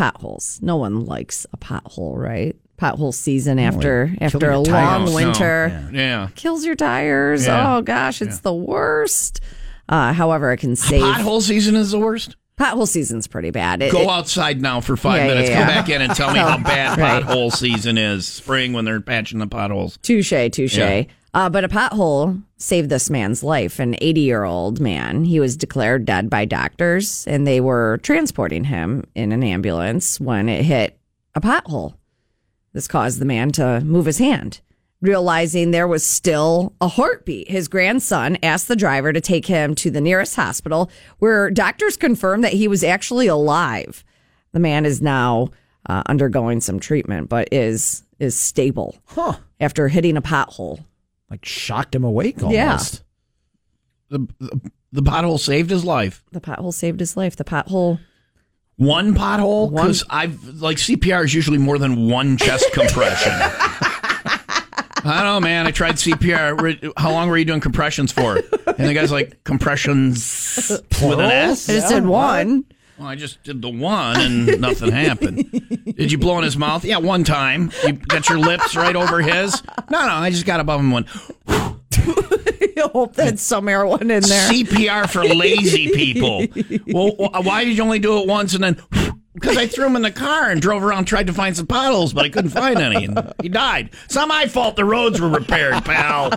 potholes. No one likes a pothole, right? Pothole season after after your a tires. long No, winter Yeah. kills your tires. Yeah. Oh gosh, it's the worst. Uh, however, I can save Pothole season is the worst. pothole season's pretty bad. It- Go it- outside now for five Yeah, yeah, minutes. yeah. Come back in and tell me how bad Right. pothole season is. Spring when they're patching the potholes. Touche, touche. Uh, but a pothole saved this man's life. An 80 year old man. He was declared dead by doctors, and they were transporting him in an ambulance when it hit a pothole. This caused the man to move his hand. Realizing there was still a heartbeat, his grandson asked the driver to take him to the nearest hospital where doctors confirmed that he was actually alive. The man is now uh, undergoing some treatment, but is is stable Huh. after hitting a pothole. Like shocked him awake Yeah. almost. The, the, the pothole saved his life. The pothole saved his life. The pothole. One pothole? Because I've like CPR is usually more than one chest compression. I don't know, man. I tried CPR. How long were you doing compressions for? And the guy's like, compressions with an S? I just did one. Well, I just did the one and nothing happened. Did you blow in his mouth? Yeah, one time. You got your lips right over his? No, no, I just got above him and went, I hope that's somewhere one in there. CPR for lazy people. Well, why did you only do it once and then? Because I threw him in the car and drove around, tried to find some potholes, but I couldn't find any, and he died. It's not my fault. The roads were repaired, pal.